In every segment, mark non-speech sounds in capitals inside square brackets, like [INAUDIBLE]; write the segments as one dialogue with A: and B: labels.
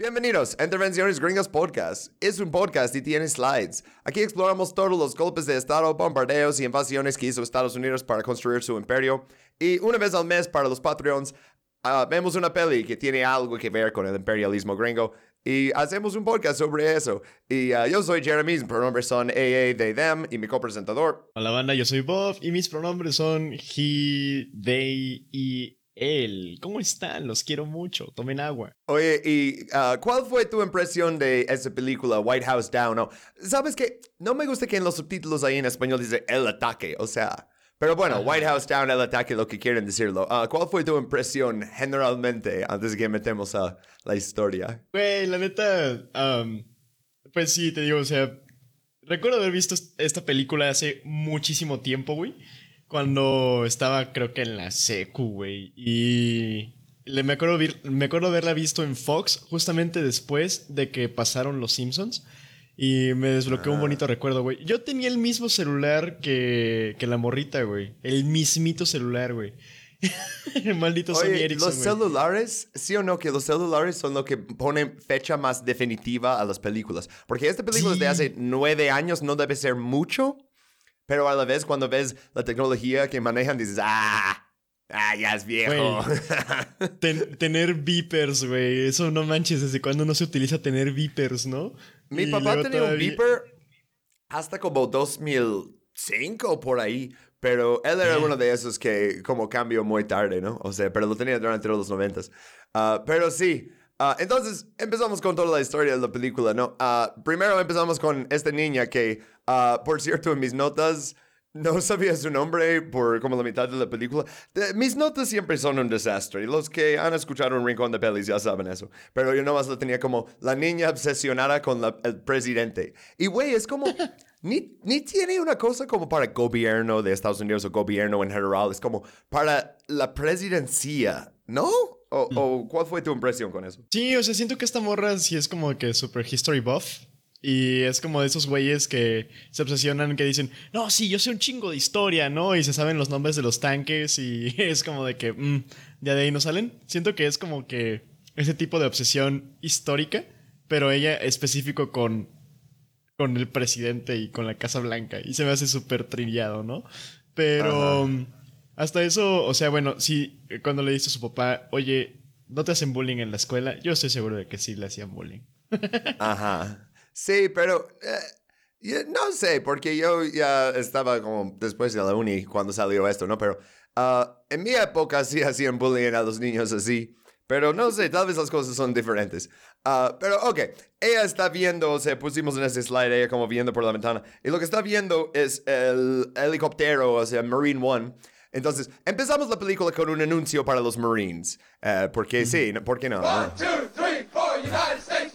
A: Bienvenidos a Intervenciones Gringas Podcast. Es un podcast y tiene slides. Aquí exploramos todos los golpes de Estado, bombardeos y invasiones que hizo Estados Unidos para construir su imperio. Y una vez al mes para los Patreons, ah, vemos una peli que tiene algo que ver con el imperialismo gringo y hacemos un podcast sobre eso. Y ah, yo soy Jeremy, mis pronombres son AA, they, them y mi copresentador.
B: Hola banda, yo soy Bob y mis pronombres son he, they y él. ¿Cómo están? Los quiero mucho. Tomen agua.
A: Oye, ¿y ah, cuál fue tu impresión de esa película, White House Down? No, ¿Sabes qué? No me gusta que en los subtítulos ahí en español dice el ataque, o sea... Pero bueno, White House Down, el ataque, lo que quieren decirlo. Ah, ¿Cuál fue tu impresión generalmente antes de que metemos a la historia?
B: Güey, la neta, pues sí, te digo, o sea, recuerdo haber visto esta película hace muchísimo tiempo, güey cuando estaba, creo que en la secu, güey. Y le, me, acuerdo, me acuerdo haberla visto en Fox justamente después de que pasaron Los Simpsons. Y me desbloqueó un bonito recuerdo, güey. Yo tenía el mismo celular que, que la morrita, güey. El mismito celular, güey. [LAUGHS] Maldito Sony Ericsson.
A: Los celulares, sí o no, que los celulares son lo que ponen fecha más definitiva a las películas. Porque esta película es de hace nueve años, no debe ser mucho. Pero a la vez, cuando ves la tecnología que manejan, dices, ah, ah ya es viejo. [LAUGHS]
B: tener beepers, güey. Eso no manches, ¿desde cuándo no se utiliza tener beepers, no?
A: Mi papá tenía un beeper hasta como 2005 por ahí. Pero él era uno de esos que como cambió muy tarde, ¿no? O sea, pero lo tenía durante los noventas. Uh, pero sí, uh, entonces empezamos con toda la historia de la película, ¿no? Uh, primero empezamos con esta niña que Ah, por cierto, en mis notas no [LAUGHS] sabía su nombre por como la mitad de la película. mis notas siempre son un desastre. Los que han escuchado un rincón de pelis ya saben eso. Pero yo nomás lo tenía como la niña obsesionada con el presidente. Y güey, es como... [LAUGHS] Ni, ni, tiene una cosa como para el gobierno de Estados Unidos o gobierno en general. Es como para la presidencia, ¿no? ¿O, o cuál fue tu impresión con eso?
B: Sí, o sea, siento que esta morra sí es como que super history buff. Y es como de esos güeyes que se obsesionan, que dicen, no, sí, yo sé un chingo de historia, ¿no? Y se saben los nombres de los tanques y [LAUGHS] es como de que, mm, ya de ahí no salen. Siento que es como que ese tipo de obsesión histórica, pero ella específico con, con el presidente y con la Casa Blanca. Y se me hace súper trillado, ¿no? Pero hasta eso, o sea, bueno, sí, cuando le dice a su papá, oye, ¿no te hacen bullying en la escuela? Yo estoy seguro de que sí le hacían bullying. [LAUGHS]
A: Ajá. Sí, pero eh, no sé, porque yo ya estaba como después de la uni cuando salió esto, ¿no? Pero ah, en mi época sí hacían bullying a los niños así. Pero no sé, tal vez las cosas son diferentes. Uh, pero ok, ella está viendo, o sea, pusimos en ese slide, ella como viendo por la ventana. Y lo que está viendo es el helicóptero, o sea, Marine One. Entonces, empezamos la película con un anuncio para los Marines. Uh, porque sí, ¿por qué no? One, two, three, four, United States.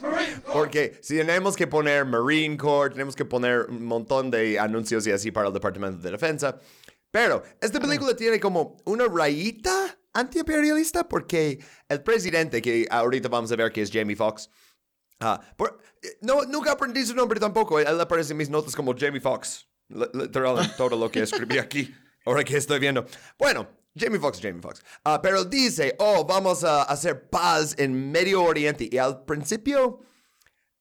A: Porque si tenemos que poner Marine Corps, tenemos que poner un montón de anuncios y así para el Departamento de Defensa. Pero esta película tiene como una rayita antiimperialista porque el presidente, que ahorita vamos a ver que es Jamie Foxx, ah, no, nunca aprendí su nombre tampoco. Él aparece en mis notas como Jamie Foxx. Literal, todo lo que escribí aquí, [LAUGHS] ahora que estoy viendo. Bueno, Jamie Foxx, Jamie Foxx. Ah, pero dice, oh, vamos a hacer paz en Medio Oriente. Y al principio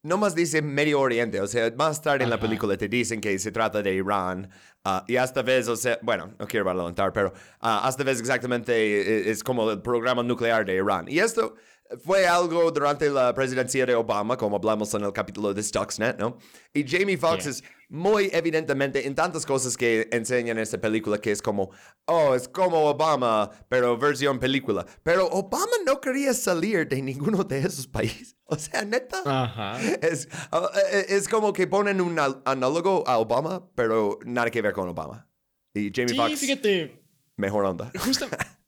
A: no más dice Medio Oriente, o sea, más tarde en la película te dicen que se trata de Irán. Ah, y hasta vez, o sea, bueno, no quiero adelantar, pero uh, hasta vez exactamente eh, es como el programa nuclear de Irán. Y esto fue algo durante la presidencia de Obama, como hablamos en el capítulo de Stuxnet, ¿no? Y Jamie Foxx es muy evidentemente en tantas cosas que enseñan en esta película que es como, oh, es como Obama, pero versión película. Pero Obama no quería salir de ninguno de esos países. [LAUGHS] O sea, neta. Ajá. Es, uh, es como que ponen un análogo a Obama, pero nada que ver con Obama. Y Jamie Foxx.
B: Sí, fíjate.
A: Mejor onda. [LAUGHS]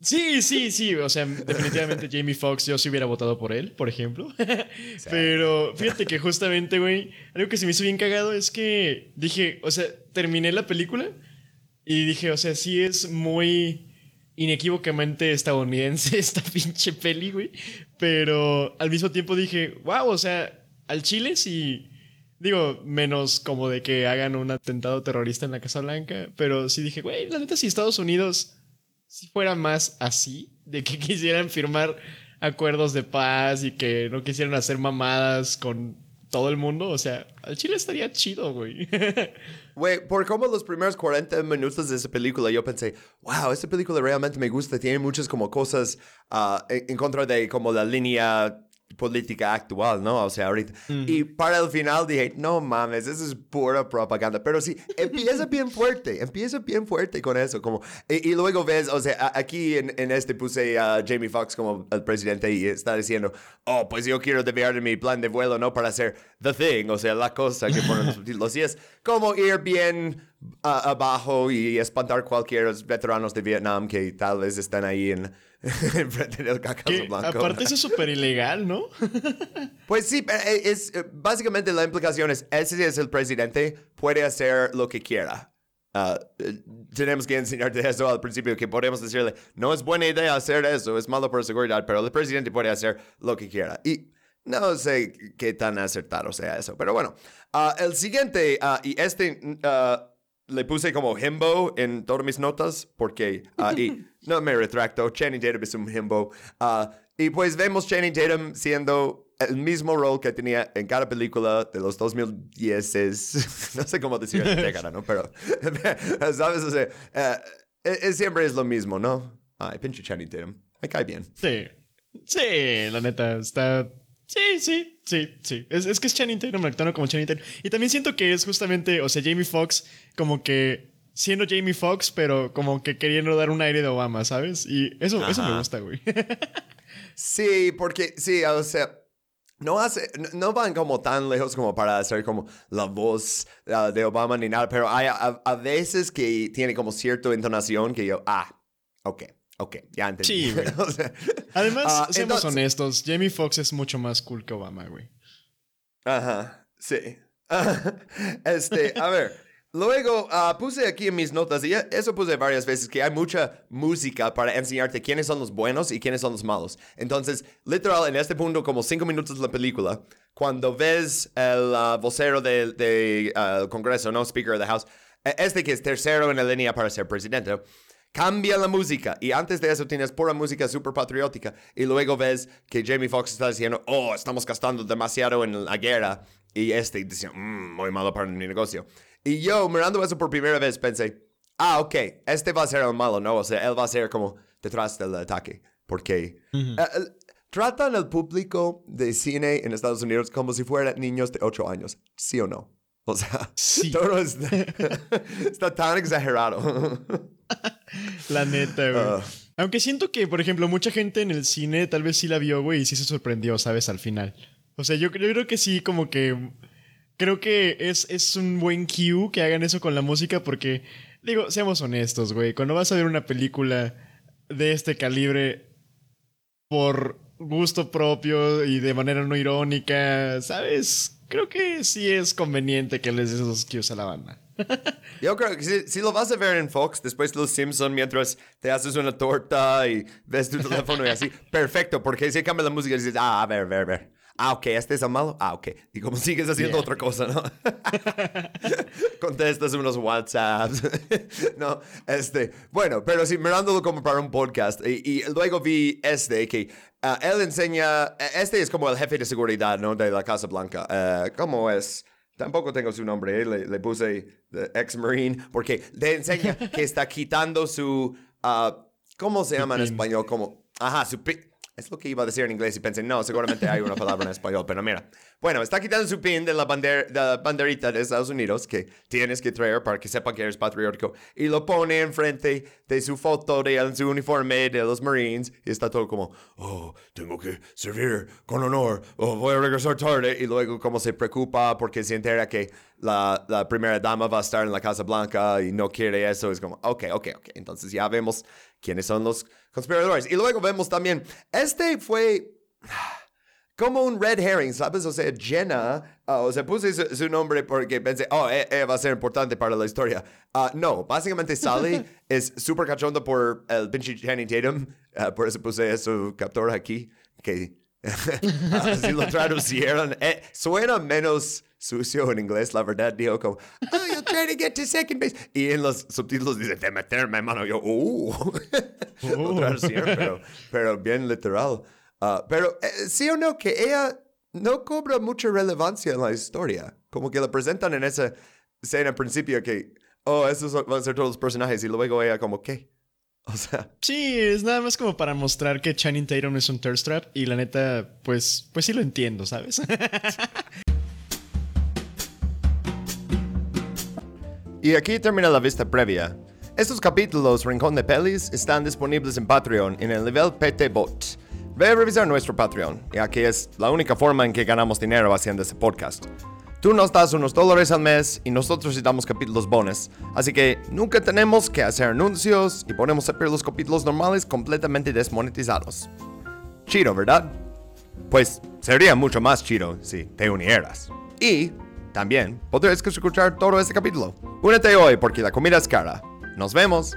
B: Sí, sí, sí. O sea, definitivamente Jamie Foxx, yo sí hubiera votado por él, por ejemplo. [LAUGHS] Pero fíjate que justamente, güey, algo que se me hizo bien cagado es que dije, o sea, terminé la película y dije, o sea, sí es muy inequívocamente estadounidense [LAUGHS] esta pinche peli, güey. Pero al mismo tiempo dije, wow, o sea, al Chile sí. Digo, menos como de que hagan un atentado terrorista en la Casa Blanca. Pero sí dije, güey, la neta, si Estados Unidos si fuera más así, de que [LAUGHS] quisieran firmar acuerdos de paz y que no quisieran hacer mamadas con todo el mundo. O sea, al chile estaría chido, güey. [LAUGHS]
A: Güey, por como los primeros 40 minutos de esa película, yo pensé, wow, esta película realmente me gusta. Tiene muchas como cosas en, en contra de como la línea política actual, ¿no? O sea, ahorita. Y para el final dije, no mames, eso es pura propaganda. Pero sí, empieza bien fuerte, empieza bien fuerte con eso. Como, y, y luego ves, o sea, aquí en, en este puse a Jamie Foxx como el presidente y está diciendo, oh, pues yo quiero desviar de mi plan de vuelo, ¿no? Para hacer the thing, o sea, la cosa que ponen los subtítulos. Y es como ir bien ah, abajo y espantar cualquier veteranos de Vietnam que tal vez están ahí en, [LAUGHS] en Cacazo Blanco.
B: aparte eso es súper ilegal, ¿no? [LAUGHS]
A: Pues sí, pero eh, es, eh, básicamente la implicación es, ese es el presidente, puede hacer lo que quiera. Eh, tenemos que enseñarte [LAUGHS] eso al principio, que podemos decirle, no es buena idea hacer eso, es malo la seguridad, pero el presidente puede hacer lo que quiera. Y no sé qué tan acertado sea eso, pero bueno. Ah, el siguiente, ah, y este le puse como himbo en todas mis notas, porque, ah, y [LAUGHS] no me retracto, Channing Tatum es un himbo. Ah, y pues vemos Channing Tatum siendo el mismo rol que tenía en cada película de los 2010 es, [LAUGHS] no sé cómo decir esta [LAUGHS] década, ¿no? Pero, ¿sabes? O sea, eh, eh, eh, siempre es lo mismo, ¿no? Ay, pinche Channing Tatum, me cae bien.
B: Sí. Sí, la neta, está... Sí, sí, sí, sí. Es, es que es Channing Tatum, actuando como Channing Tatum. Y también siento que es justamente, o sea, Jamie Foxx como que siendo Jamie Foxx, pero como que queriendo dar un aire de Obama, ¿sabes? Y eso, eso me gusta, güey.
A: Sí, porque, sí, o sea, no, hace, no, no van como tan lejos como para hacer como la voz ah, de Obama ni nada, pero hay a, a veces que tiene como cierta entonación que yo, ah, ok, ok, ya entendí.
B: Sí, güey. [LAUGHS]
A: O sea,
B: Además,
A: ah,
B: seamos
A: entonces-
B: honestos, Jamie Foxx es mucho más cool que Obama, güey.
A: Ajá, sí. [LAUGHS] este, a ver. Luego ah, puse aquí en mis notas, y eso puse varias veces, que hay mucha música para enseñarte quiénes son los buenos y quiénes son los malos. Entonces, literal, en este punto, como cinco minutos de la película, cuando ves el ah, vocero del de, el Congreso, no Speaker of the House, eh, este que es tercero en la línea para ser presidente, Cambia la música y antes de eso tienes pura música súper patriótica y luego ves que Jamie Foxx está diciendo, oh, estamos gastando demasiado en la guerra y este dice, "Mm, muy malo para mi negocio. Y yo mirando eso por primera vez pensé, ah, ok, este va a ser el malo, ¿no? O sea, él va a ser como detrás del ataque porque eh, el- tratan al público de cine en Estados Unidos como si fueran niños de 8 años, ¿sí o no? O sea,
B: Sí. [LAUGHS]
A: todo está, [LAUGHS] está tan exagerado. [LAUGHS]
B: La neta, güey.
A: Ah.
B: Aunque siento que, por ejemplo, mucha gente en el cine tal vez sí la vio, güey, y sí se sorprendió, ¿sabes? Al final. O sea, yo, yo creo que sí, como que. Creo que es, es un buen cue que hagan eso con la música, porque, digo, seamos honestos, güey. Cuando vas a ver una película de este calibre por gusto propio y de manera no irónica, ¿sabes? Creo que sí es conveniente que les des esos cues a la banda. [LAUGHS]
A: Yo creo que si, si lo vas a ver en Fox después de Los Simpson mientras te haces una torta y ves tu teléfono y así, [LAUGHS] perfecto, porque si cambia la música y dices, ah, a ver, a ver, a ver. Ah, ok, este es el malo. Ah, ok. Y como sigues haciendo
B: Yeah.
A: otra cosa, ¿no? [LAUGHS] Contestas unos WhatsApps. no, este. Bueno, pero sí, mirándolo como para un podcast. Y, y luego vi este que ah, él enseña. Este es como el jefe de seguridad, ¿no? De la Casa Blanca. Eh, ¿Cómo es? Tampoco tengo su nombre, eh, le, le puse the ex-marine, porque le enseña que está quitando su, ah, ¿cómo se llama en español? Como, ajá, su. Es lo que iba a decir en inglés y pensé, no, seguramente hay una palabra en español, pero mira. Bueno, está quitando su pin de la, bander- de la banderita de Estados Unidos que tienes que traer para que sepan que eres patriótico y lo pone enfrente de su foto de su uniforme de los Marines y está todo como, oh, tengo que servir con honor, oh, voy a regresar tarde y luego como se preocupa porque se entera que la, la primera dama va a estar en la Casa Blanca y no quiere eso, es como, ok, ok, ok, entonces ya vemos quiénes son los conspiradores. Y luego vemos también, este fue [SIGHS] como un red herring, ¿sabes? O sea, Jenna, ah, o sea, puse su, su nombre porque pensé, oh, eh, eh, va a ser importante para la historia. Ah, no, básicamente Sally [LAUGHS] es súper cachondo por el pinche Channing Tatum, ah, por eso puse su captor aquí, que así lo traducieron. Eh, suena menos sucio en inglés, la verdad. Dijo como, oh, you're trying to get to second base. Y en los subtítulos dice, de meterme, mano. Yo, uh. [LAUGHS] lo
B: Oh.
A: traducieron, pero, pero bien literal. Ah, pero eh, sí o no, que ella no cobra mucha relevancia en la historia. Como que la presentan en esa escena al principio que, oh, esos van a ser todos los personajes y luego ella como, ¿qué? [LAUGHS] O sea...
B: Sí, es nada más como para mostrar que Channing Tatum es un thirst trap y la neta, pues, pues sí lo entiendo, ¿sabes?
A: y aquí termina la vista previa. Estos capítulos Rincón de Pelis están disponibles en Patreon en el nivel PT Bot. Ve a revisar nuestro Patreon, ya que es la única forma en que ganamos dinero haciendo este podcast. Tú nos das unos dólares al mes y nosotros te damos capítulos bonus. Así que nunca tenemos que hacer anuncios y podemos hacer los capítulos normales completamente desmonetizados. Chido, ¿verdad? Pues sería mucho más chido si te unieras. Y también podrás escuchar todo este capítulo. Únete hoy porque la comida es cara. Nos vemos.